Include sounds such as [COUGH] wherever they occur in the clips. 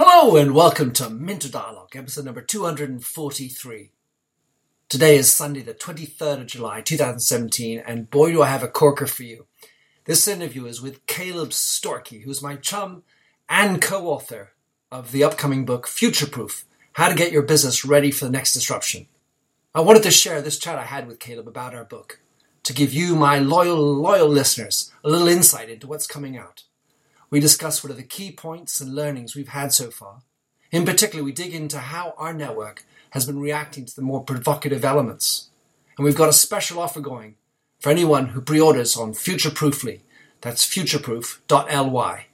Hello and welcome to Minter Dialogue, episode number 243. Today is Sunday, the 23rd of July, 2017, and boy do I have a corker for you. This interview is with Caleb Storkey, who's my chum and co-author of the upcoming book Future Proof, How to Get Your Business Ready for the Next Disruption. I wanted to share this chat I had with Caleb about our book, to give you, my loyal, loyal listeners, a little insight into what's coming out. We discuss what are the key points and learnings we've had so far. In particular, we dig into how our network has been reacting to the more provocative elements. And we've got a special offer going for anyone who pre-orders on Futureproofly. That's futureproof.ly.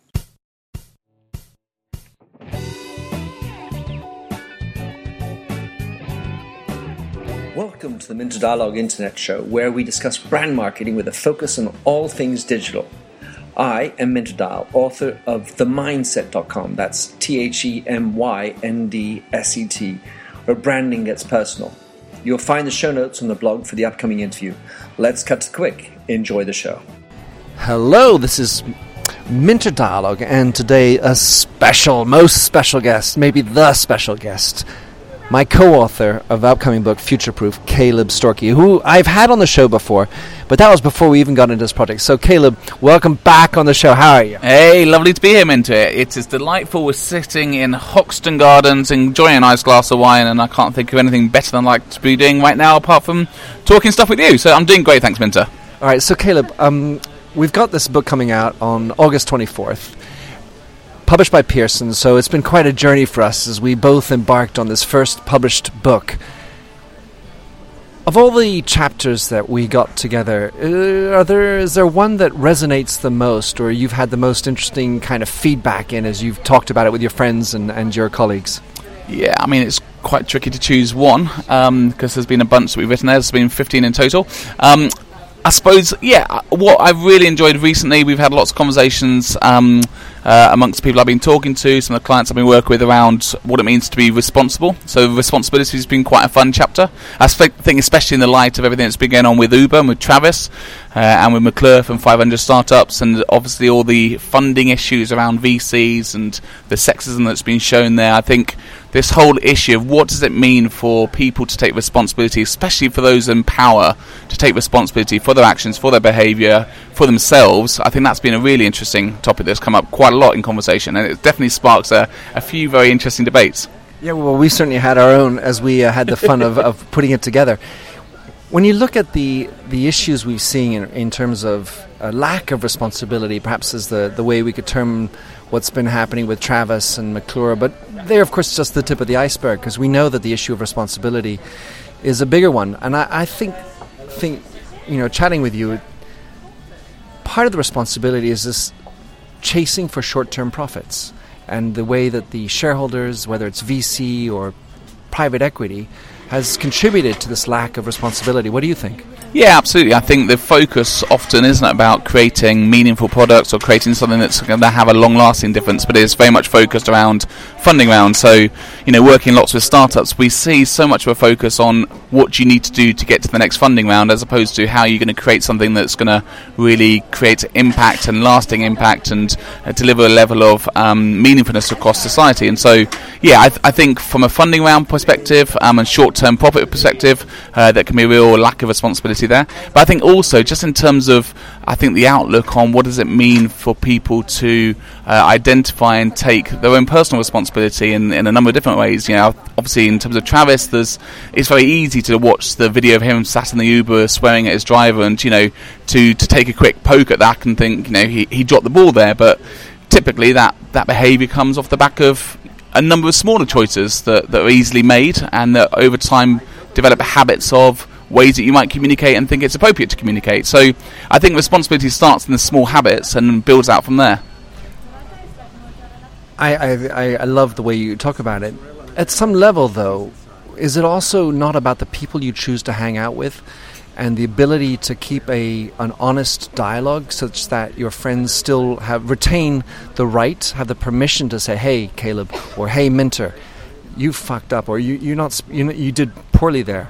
Welcome to the Minter Dialogue Internet Show, where we discuss brand marketing with a focus on all things digital. I am Minter Dial, author of TheMyndset.com. That's T H E M Y N D S E T, where branding gets personal. You'll find the show notes on the blog for the upcoming interview. Let's cut to quick. Enjoy the show. Hello, this is Minter Dialogue, and today a special, most special guest, maybe the special guest, my co-author of the upcoming book Future Proof, Caleb Storkey, who I've had on the show before, but that was before we even got into this project. So, Caleb, welcome back on the show. How are you? Hey, lovely to be here, Minter. It is delightful. We're sitting in Hoxton Gardens, enjoying a nice glass of wine, and I can't think of anything better than I like to be doing right now, apart from talking stuff with you. So I'm doing great, thanks, Minter. All right, so Caleb, um, we've got this book coming out on August 24th published by Pearson, so it's been quite a journey for us as we both embarked on this first published book. Of all the chapters that we got together, uh, are there is there one that resonates the most, or you've had the most interesting kind of feedback in as you've talked about it with your friends and, and your colleagues? Yeah, I mean it's quite tricky to choose one because um, there's been a bunch that we've written. There. There's been 15 in total. Um, I suppose, yeah, what I've really enjoyed recently, we've had lots of conversations um, uh, amongst people I've been talking to, some of the clients I've been working with around what it means to be responsible. So, responsibility has been quite a fun chapter. I think, especially in the light of everything that's been going on with Uber and with Travis uh, and with McClure from 500 Startups, and obviously all the funding issues around VCs and the sexism that's been shown there. I think this whole issue of what does it mean for people to take responsibility, especially for those in power, to take responsibility for their actions, for their behaviour, for themselves. I think that's been a really interesting topic that's come up quite a lot in conversation, and it definitely sparks a, a few very interesting debates. Yeah, well, we certainly had our own as we uh, had the fun of, of putting it together. When you look at the the issues we've seen in, in terms of a lack of responsibility, perhaps is the, the way we could term what's been happening with Travis and McClure, but they're of course just the tip of the iceberg because we know that the issue of responsibility is a bigger one. And I, I think think you know, chatting with you, part of the responsibility is this chasing for short term profits and the way that the shareholders, whether it's VC or private equity, has contributed to this lack of responsibility. What do you think? Yeah, absolutely. I think the focus often isn't about creating meaningful products or creating something that's going to have a long-lasting difference, but it's very much focused around funding rounds. So, you know, working lots with startups, we see so much of a focus on what you need to do to get to the next funding round, as opposed to how you're going to create something that's going to really create impact and lasting impact and uh, deliver a level of um, meaningfulness across society. And so, yeah, I, th- I think from a funding round perspective um, and short-term profit perspective, uh, there can be a real lack of responsibility there. But I think also, just in terms of, I think the outlook on what does it mean for people to uh, identify and take their own personal responsibility in, in a number of different ways. You know, obviously in terms of Travis, there's it's very easy to watch the video of him sat in the Uber swearing at his driver, and you know, to to take a quick poke at that and think, you know, he he dropped the ball there, but typically that that behaviour comes off the back of a number of smaller choices that, that are easily made and that over time develop habits of ways that you might communicate and think it's appropriate to communicate. So I think responsibility starts in the small habits and builds out from there. I, I, I love the way you talk about it. At some level, though, is it also not about the people you choose to hang out with and the ability to keep a an honest dialogue such that your friends still have retain the right, have the permission to say, "Hey, Caleb," or "Hey, Minter, you fucked up," or "You you're not you you did poorly there."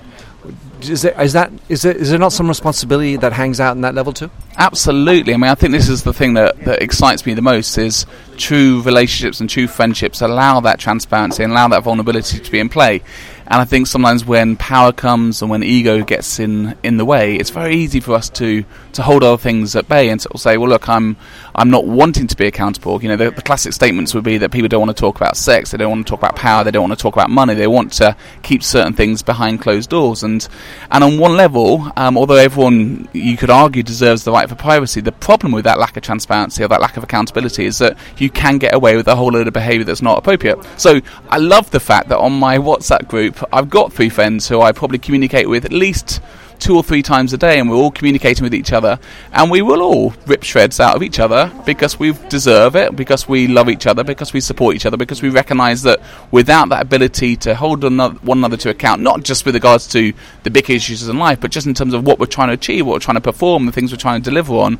is, there, is that is there, is there not some responsibility that hangs out in that level too? Absolutely. I mean, I think this is the thing that, that excites me the most is true relationships and true friendships allow that transparency and allow that vulnerability to be in play. And I think sometimes when power comes and when ego gets in, in the way, it's very easy for us to, to hold other things at bay and of say, well, look, I'm I'm not wanting to be accountable. You know, the, the classic statements would be that people don't want to talk about sex, they don't want to talk about power, they don't want to talk about money. They want to keep certain things behind closed doors. And and on one level, um, although everyone you could argue deserves the right for privacy, the problem with that lack of transparency or that lack of accountability is that you can get away with a whole load of behaviour that's not appropriate. So I love the fact that on my WhatsApp group, I've got three friends who I probably communicate with at least two or three times a day and we're all communicating with each other. And we will all rip shreds out of each other because we deserve it, because we love each other, because we support each other, because we recognise that without that ability to hold another, one another to account, not just with regards to the big issues in life, but just in terms of what we're trying to achieve, what we're trying to perform, the things we're trying to deliver on,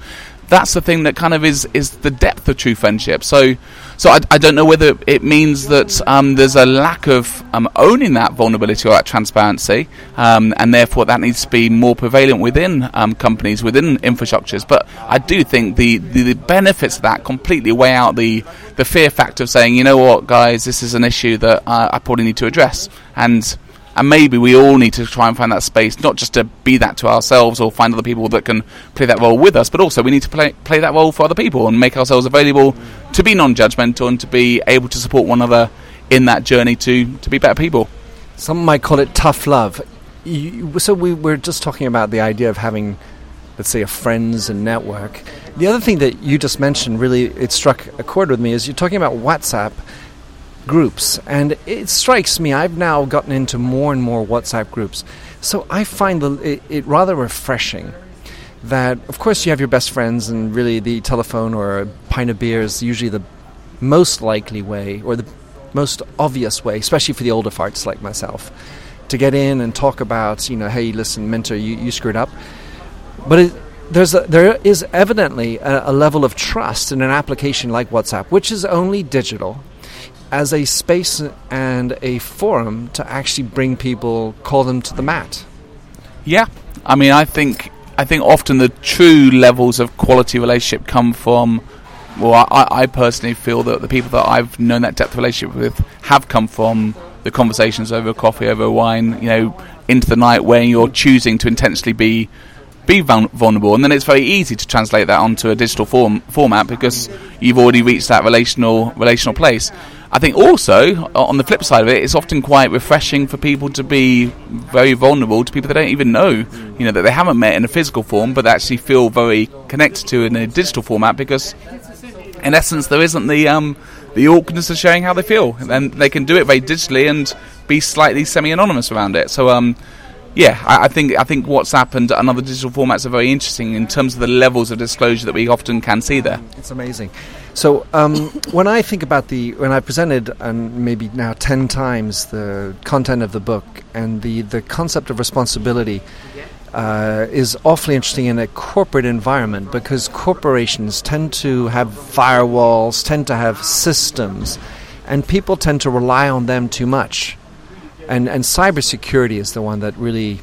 that's the thing that kind of is is the depth of true friendship. So, so I, I don't know whether it means that um, there's a lack of um, owning that vulnerability or that transparency, um, and therefore that needs to be more prevalent within um, companies, within infrastructures. But I do think the, the, the benefits of that completely weigh out the the fear factor of saying, you know what, guys, this is an issue that uh, I probably need to address, and and maybe we all need to try and find that space, not just to be that to ourselves or find other people that can play that role with us, but also we need to play play that role for other people and make ourselves available to be non-judgmental and to be able to support one another in that journey to to be better people. Some might call it tough love. You, so we were just talking about the idea of having, let's say, a friends and network. The other thing that you just mentioned really it struck a chord with me is you're talking about WhatsApp groups. And it strikes me, I've now gotten into more and more WhatsApp groups. So I find it, it, rather refreshing that, of course, you have your best friends, and really the telephone or a pint of beer is usually the most likely way or the most obvious way, especially for the older farts like myself, to get in and talk about, you know, hey, listen, Minter, you, you screwed up. But it, there's a, there is evidently a, a level of trust in an application like WhatsApp, which is only digital as a space and a forum to actually bring people, call them to the mat. Yeah, I mean, I think I think often the true levels of quality relationship come from. Well, I, I personally feel that the people that I've known that depth of relationship with have come from the conversations over coffee, over wine, you know, into the night where you're choosing to intentionally be be vulnerable, and then it's very easy to translate that onto a digital form format because you've already reached that relational relational place. I think also on the flip side of it, it's often quite refreshing for people to be very vulnerable to people they don't even know, you know, that they haven't met in a physical form, but actually feel very connected to in a digital format because, in essence, there isn't the um, the awkwardness of sharing how they feel, and they can do it very digitally and be slightly semi-anonymous around it. So, um, yeah, I, I, think I think WhatsApp and, and other digital formats are very interesting in terms of the levels of disclosure that we often can see there. It's amazing. So um, [COUGHS] when I think about the when I presented and maybe now ten times the content of the book and the the concept of responsibility. Uh, is awfully interesting in a corporate environment because corporations tend to have firewalls, tend to have systems, and people tend to rely on them too much and and cybersecurity is the one that really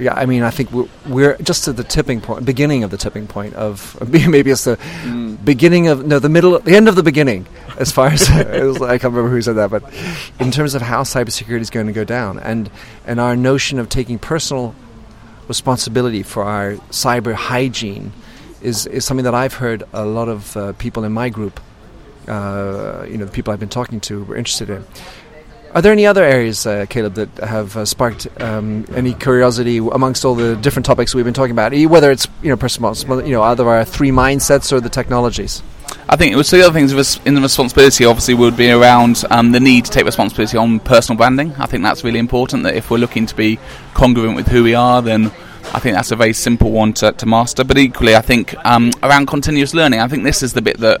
yeah, I mean, I think we're, we're, just at the tipping point, beginning of the tipping point of [LAUGHS] maybe it's the mm. beginning of no, the middle, the end of the beginning. As far as, [LAUGHS] as I can't remember who said that, but in terms of how cybersecurity is going to go down, and and our notion of taking personal responsibility for our cyber hygiene is is something that I've heard a lot of uh, people in my group, uh, you know, the people I've been talking to, were interested in. Are there any other areas, uh, Caleb, that have uh, sparked um, any curiosity amongst all the different topics we've been talking about? Whether it's you know personal, you know, either our three mindsets or the technologies. I think it was the other things in the responsibility obviously would be around um, the need to take responsibility on personal branding. I think that's really important. That if we're looking to be congruent with who we are, then I think that's a very simple one to, to master. But equally, I think um, around continuous learning, I think this is the bit that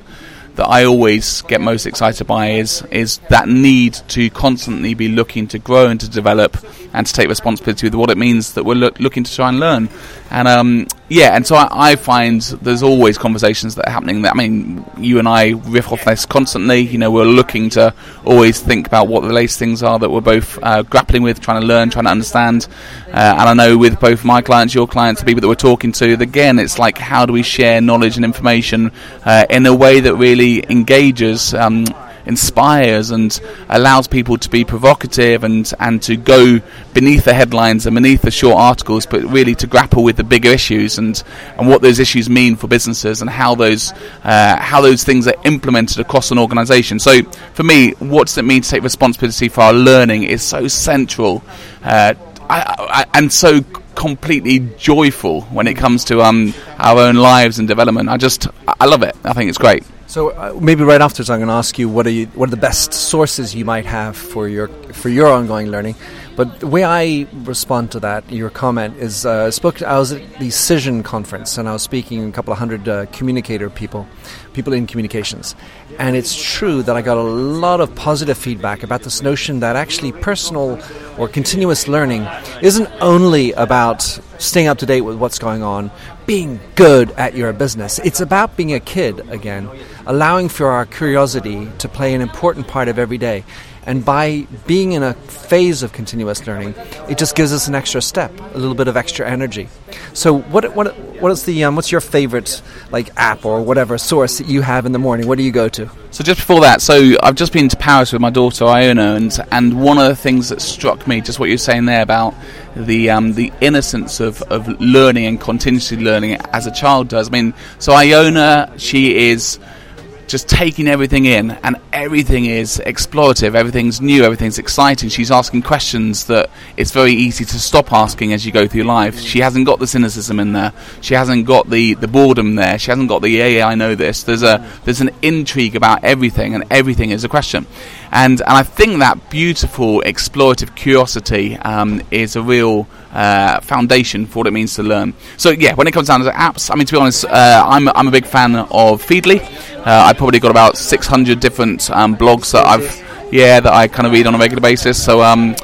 that I always get most excited by is is that need to constantly be looking to grow and to develop and to take responsibility with what it means that we're look, looking to try and learn. And um, yeah, and so I, I, find there's always conversations that are happening. That I mean, you and I riff off this constantly. You know, we're looking to always think about what the latest things are that we're both uh, grappling with, trying to learn, trying to understand. Uh, and I know with both my clients, your clients, the people that we're talking to, again, it's like how do we share knowledge and information uh, in a way that really engages. Um, inspires and allows people to be provocative and, and to go beneath the headlines and beneath the short articles, but really to grapple with the bigger issues and, and what those issues mean for businesses and how those uh, how those things are implemented across an organisation. So for me, what does it mean to take responsibility for our learning is so central uh, I, I, and so completely joyful when it comes to um, our own lives and development. I just I love it. I think it's great. So uh, maybe right afterwards, I'm going to ask you what are you, what are the best sources you might have for your for your ongoing learning. But the way I respond to that, your comment is, uh, I spoke. I was at the Cision conference, and I was speaking to a couple of hundred uh, communicator people, people in communications, and it's true that I got a lot of positive feedback about this notion that actually personal or continuous learning isn't only about staying up to date with what's going on, being good at your business. It's about being a kid again, allowing for our curiosity to play an important part of every day. And by being in a phase of continuous learning, it just gives us an extra step, a little bit of extra energy. So, what what what is the um, what's your favorite like app or whatever source that you have in the morning? What do you go to? So just before that, so I've just been to Paris with my daughter Iona, and and one of the things that struck me, just what you were saying there about the um, the innocence of, of learning and continuously learning as a child does. I mean, so Iona, she is just taking everything in, and everything is explorative, everything's new, everything's exciting. She's asking questions that it's very easy to stop asking as you go through life. She hasn't got the cynicism in there. She hasn't got the, the boredom there. She hasn't got the yeah, yeah, I know this. There's a there's an intrigue about everything, and everything is a question. And and I think that beautiful explorative curiosity um, is a real uh, foundation for what it means to learn. So yeah, when it comes down to apps, I mean to be honest, uh, I'm I'm a big fan of Feedly. Uh, I've probably got about 600 different um, blogs that I've yeah that I kind of read on a regular basis. So um,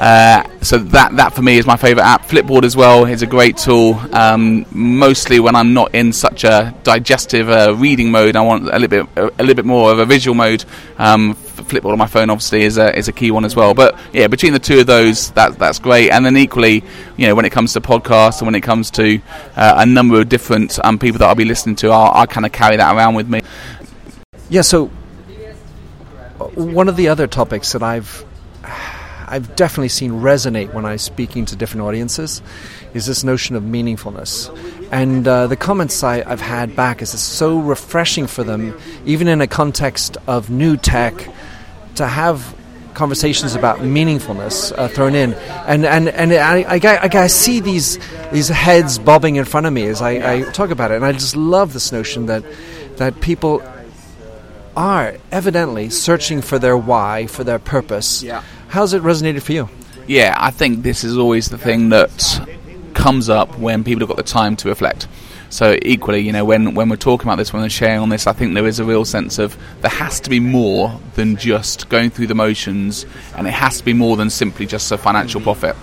uh, so that that for me is my favourite app. Flipboard as well is a great tool. Um, mostly when I'm not in such a digestive uh, reading mode, I want a little bit a, little bit more of a visual mode. Um, Flipboard on my phone obviously is a is a key one as well. But yeah, between the two of those, that that's great. And then equally, you know, when it comes to podcasts and when it comes to uh, a number of different um, people that I'll be listening to, I'll, I'll kind of carry that around with me. Yeah. So one of the other topics that I've I've definitely seen resonate when I'm speaking to different audiences is this notion of meaningfulness. And uh, the comments I, have had back is it's so refreshing for them, even in a context of new tech, to have conversations about meaningfulness uh, thrown in. And, and, and I, I, I, see these, these heads bobbing in front of me as I, I talk about it. And I just love this notion that, that people are evidently searching for their why, for their purpose. Yeah How's it resonated for you? Yeah, I think this is always the thing that comes up when people have got the time to reflect. So equally, you know, when, when we're talking about this, when we're sharing on this, I think there is a real sense of there has to be more than just going through the motions, and it has to be more than simply just a financial profit.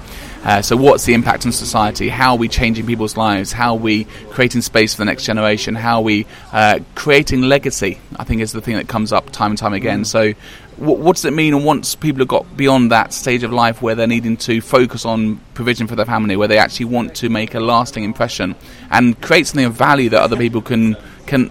Uh, so, what's the impact on society? How are we changing people's lives? How are we creating space for the next generation? How are we uh, creating legacy? I think is the thing that comes up time and time again. So, what, what, does it mean? And once people have got beyond that stage of life where they're needing to focus on provision for their family, where they actually want to make a lasting impression and create something of value that other people can can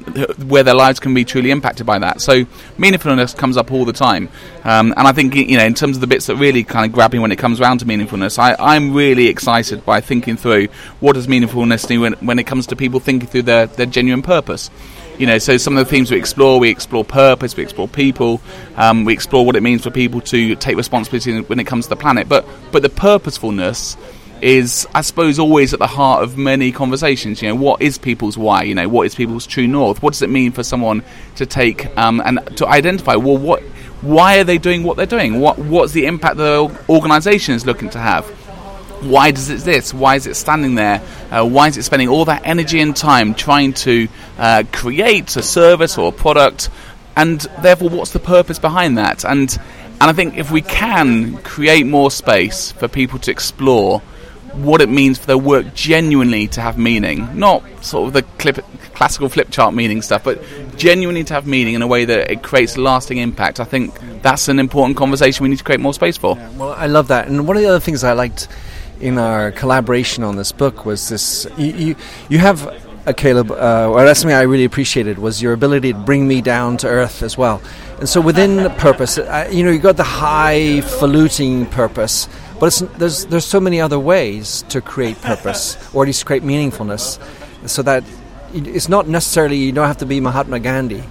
where their lives can be truly impacted by that. So meaningfulness comes up all the time, um, and I think you know in terms of the bits that really kind of grab me when it comes around to meaningfulness, I, I'm really excited by thinking through what does meaningfulness do when, when it comes to people thinking through their, their genuine purpose you know, so some of the themes we explore, we explore purpose, we explore people, um, we explore what it means for people to take responsibility when it comes to the planet. But but the purposefulness is, I suppose, always at the heart of many conversations. You know, what is people's why? You know, what is people's true north? What does it mean for someone to take um, and to identify? Well, what, why are they doing what they're doing? What what's the impact the organisation is looking to have? Why does it this? Why is it standing there? Uh, why is it spending all that energy and time trying to uh, create a service or a product and therefore, what's the purpose behind that? And and I think if we can create more space for people to explore what it means for their work genuinely to have meaning, not sort of the clip, classical flip chart meaning stuff, but genuinely to have meaning in a way that it creates lasting impact. I think that's an important conversation we need to create more space for. Yeah, well, I love that. And one of the other things I liked in our collaboration on this book was this you, you, you have uh, Caleb, uh, or that's something I really appreciated was your ability to bring me down to earth as well. And so within purpose, uh, you know, you got the high highfalutin purpose, but there's there's so many other ways to create purpose, or at least create meaningfulness, so that it's not necessarily you don't have to be Mahatma Gandhi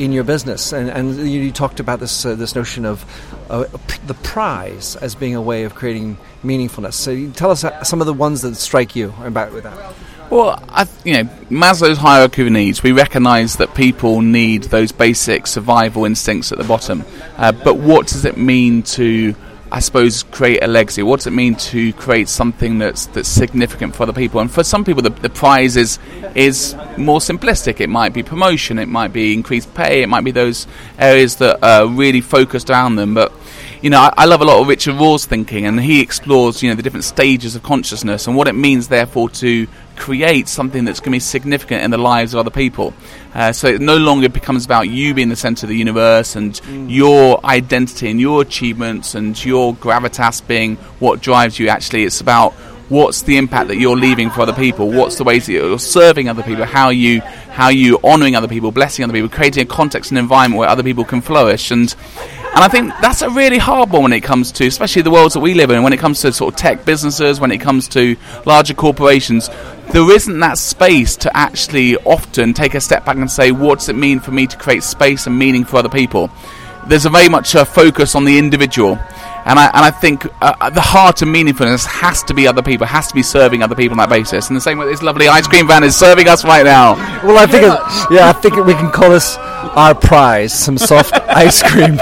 in your business. And, and you, talked about this uh, this notion of uh, the prize as being a way of creating meaningfulness. So tell us uh, some of the ones that strike you about with that. Well, I, you know, Maslow's hierarchy of needs. We recognise that people need those basic survival instincts at the bottom. Uh, but what does it mean to, I suppose, create a legacy? What does it mean to create something that's that's significant for other people? And for some people, the, the prize is is more simplistic. It might be promotion. It might be increased pay. It might be those areas that are really focused around them. But you know, I, I, love a lot of Richard Rohr's thinking, and he explores, you know, the different stages of consciousness and what it means, therefore, to create something that's going to be significant in the lives of other people. Uh, so it no longer becomes about you being the center of the universe and mm. your identity and your achievements and your gravitas being what drives you. Actually, it's about what's the impact that you're leaving for other people what's the ways that you're serving other people how you how you honoring other people blessing other people creating a context and environment where other people can flourish and and I think that's a really hard one when it comes to, especially the worlds that we live in, when it comes to sort of tech businesses, when it comes to larger corporations. There isn't that space to actually often take a step back and say, what does it mean for me to create space and meaning for other people? There's a very much a focus on the individual. And I, and I think uh, the heart of meaningfulness has to be other people, has to be serving other people on that basis. And the same way this lovely ice cream van is serving us right now. Well, I think, it, yeah, I think we can call this our prize, some soft [LAUGHS] ice cream.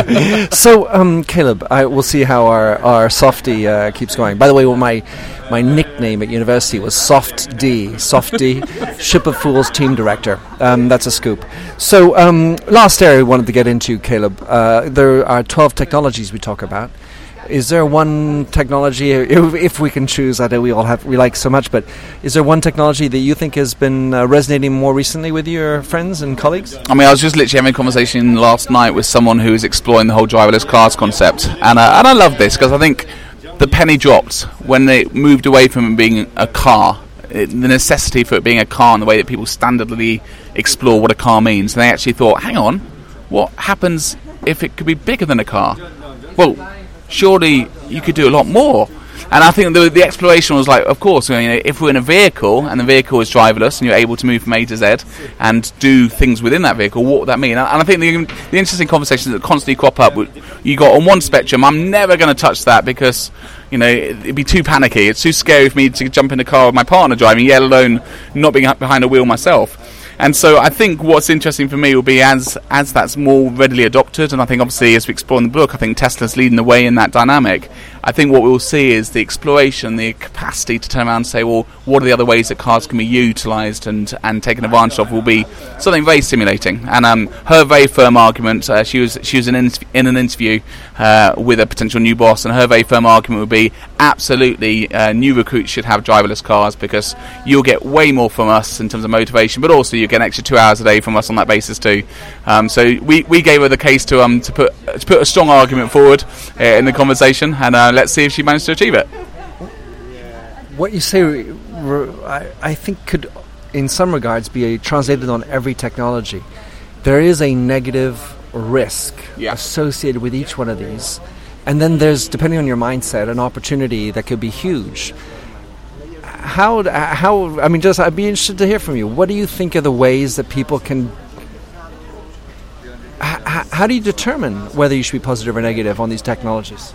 So, um, Caleb, I, we'll see how our, our softy uh, keeps going. By the way, well, my my nickname at university was Soft D, Soft D, [LAUGHS] Ship of Fools team director. Um, that's a scoop. So, um, last area we wanted to get into, Caleb. Uh, there are 12 technologies we talk about. Is there one technology, if, if, we can choose? that we all have we like so much, but is there one technology that you think has been uh, resonating more recently with your friends and colleagues? I mean, I was just literally having a conversation last night with someone who is exploring the whole driverless cars concept, and uh, and I love this because I think the penny dropped when they moved away from being a car. It, the necessity for it being a car and the way that people standardly explore what a car means. And they actually thought, hang on, what happens if it could be bigger than a car? Well, surely you could do a lot more. And I think the, the exploration was like, of course, you know, if we're in a vehicle and the vehicle is driverless and you're able to move from A to Z and do things within that vehicle, what would that mean? And I think the, the interesting conversations that constantly crop up, you got on one spectrum, I'm never going to touch that because you know, it'd be too panicky. It's too scary for me to jump in a car with my partner driving, yet alone not being behind a wheel myself. And so I think what's interesting for me will be as as that's more readily adopted, and I think obviously as we explore in the book, I think Tesla's leading the way in that dynamic. I think what we'll see is the exploration, the capacity to turn around and say, well, what are the other ways that cars can be utilised and, and taken advantage of will be something very stimulating. And um, her very firm argument, uh, she was she was in, in, an interview uh, with a potential new boss, and her very firm argument would be absolutely uh, new recruits should have driverless cars because you'll get way more from us in terms of motivation, but also you get an extra two hours a day from us on that basis too. Um, so we, we gave her the case to um to put to put a strong argument forward uh, in the conversation, and uh, let's see if she managed to achieve it. What you say, I, I think, could, in some regards, be translated on every technology. There is a negative risk yeah. associated with each one of these. And then there's, depending on your mindset, an opportunity that could be huge. How, how, I mean, just, I'd be interested to hear from you. What do you think are the ways that people can how do you determine whether you should be positive or negative on these technologies?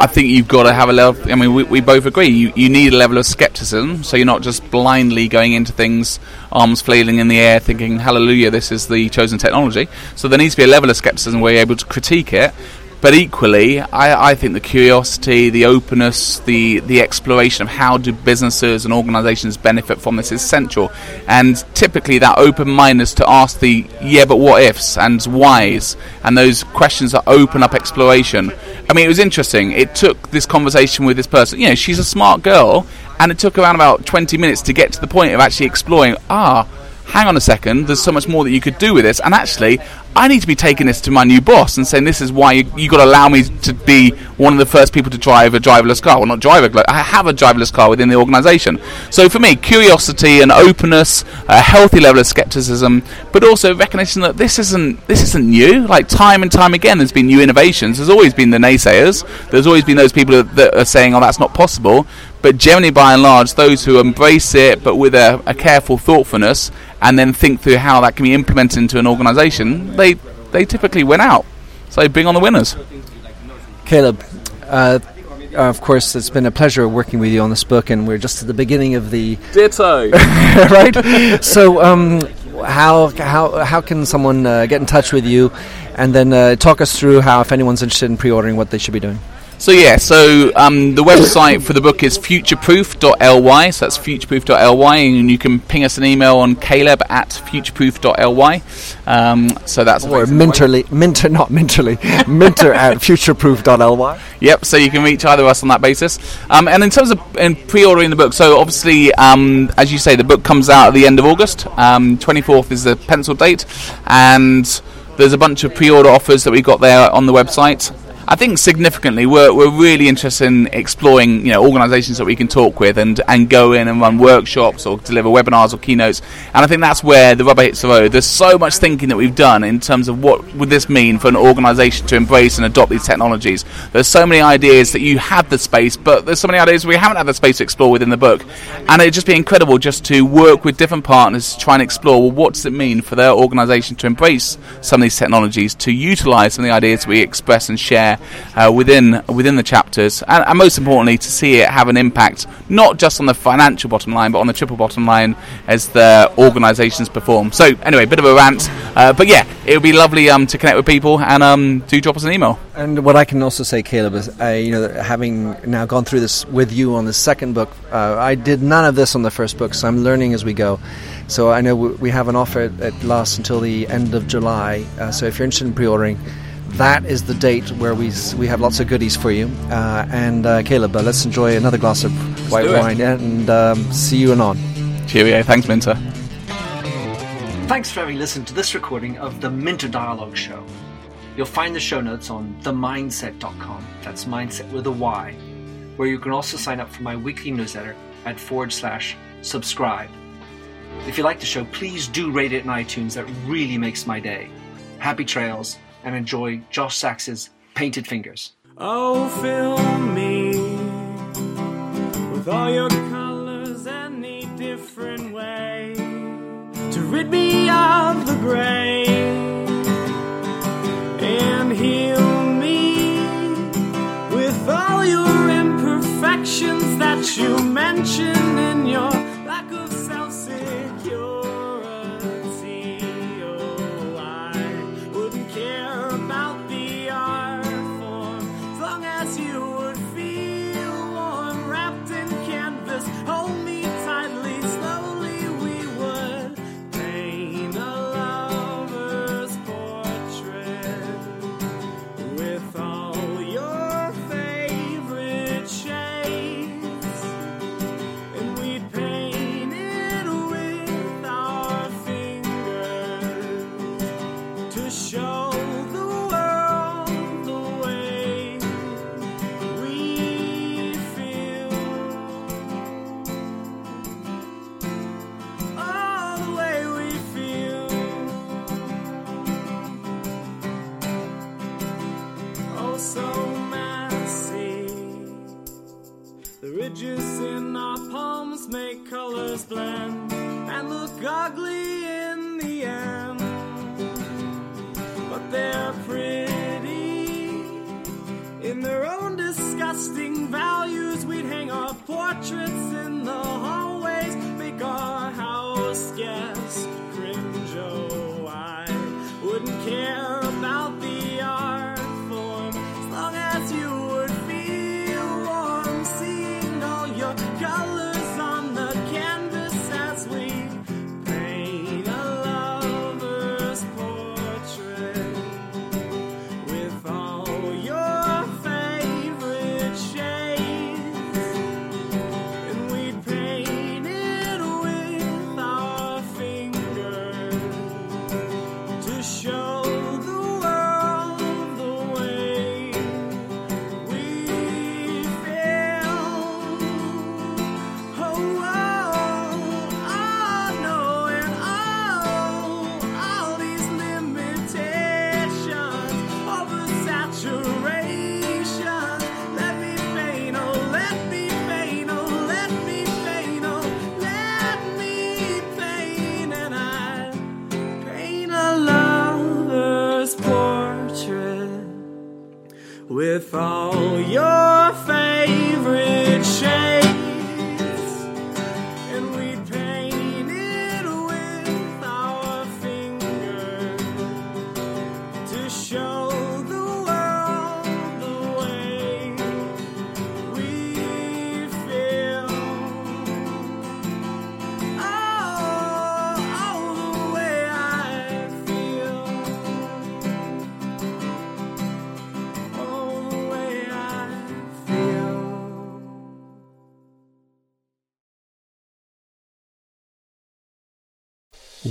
I think you've got to have a level. I mean, we, we both agree. You, you need a level of skepticism, so you're not just blindly going into things, arms flailing in the air, thinking, "Hallelujah, this is the chosen technology." So there needs to be a level of skepticism where you're able to critique it. But equally, I, I think the curiosity, the openness, the the exploration of how do businesses and organisations benefit from this is central. And typically, that open mindedness to ask the yeah, but what ifs and whys, and those questions that open up exploration. I mean, it was interesting. It took this conversation with this person. You know, she's a smart girl, and it took around about 20 minutes to get to the point of actually exploring. Ah hang on a second, there's so much more that you could do with this. And actually, I need to be taking this to my new boss and saying, this is why you, you got to allow me to be one of the first people to drive a driverless car. Well, not drive a, I have a driverless car within the organisation. So for me, curiosity and openness, a healthy level of skepticism, but also recognition that this isn't this isn't new. Like time and time again, there's been new innovations. There's always been the naysayers. There's always been those people that are saying, "Oh, that's not possible." But generally, by and large, those who embrace it, but with a, a careful thoughtfulness, and then think through how that can be implemented into an organisation, they they typically win out. So bring on the winners. Caleb, uh, of course, it's been a pleasure working with you on this book, and we're just at the beginning of the [LAUGHS] ditto, [LAUGHS] right? so, um, how how how can someone uh, get in touch with you, and then uh, talk us through how, if anyone's interested in pre-ordering, what they should be doing? So yeah, so um, the website for the book is futureproof.ly. So that's futureproof.ly, and you can ping us an email on caleb at futureproof.ly. Um, so that's or minterly, minter, not minterly, minter at [LAUGHS] futureproof.ly. Yep. So you can reach either of us on that basis. Um, and in terms of in pre-ordering the book, so obviously, um, as you say, the book comes out at the end of August. Twenty fourth is the pencil date, and there's a bunch of pre-order offers that we got there on the website. I think significantly we're, we're really interested in exploring you know organisations that we can talk with and, and go in and run workshops or deliver webinars or keynotes and I think that's where the rubber hits the road. There's so much thinking that we've done in terms of what would this mean for an organisation to embrace and adopt these technologies. There's so many ideas that you have the space, but there's so many ideas we haven't had the space to explore within the book, and it'd just be incredible just to work with different partners to try and explore well, what does it mean for their organisation to embrace some of these technologies, to utilise some of the ideas we express and share uh, within within the chapters, and, and, most importantly, to see it have an impact not just on the financial bottom line, but on the triple bottom line as the organisations perform. So, anyway, a bit of a rant, uh, but yeah, it would be lovely um, to connect with people, and um, do drop us an email. And what I can also say, Caleb, is uh, you know, having now gone through this with you on the second book, uh, I did none of this on the first book, so I'm learning as we go. So I know we have an offer that lasts until the end of July. Uh, so if you're interested in pre-ordering that is the date where we we have lots of goodies for you. Uh, and uh, Caleb, uh, let's enjoy another glass of white wine and um, see you anon. Cheerio. Thanks, Minter. Thanks for having listened to this recording of the Minter Dialogue Show. You'll find the show notes on themyndset.com. That's mindset with a Y, where you can also sign up for my weekly newsletter at forward slash subscribe. If you like the show, please do rate it in iTunes. That really makes my day. Happy trails and enjoy Josh Sachs's Painted Fingers. Oh, fill me with all your colors any different way to rid me of the gray and heal me with all your imperfections that you mention in your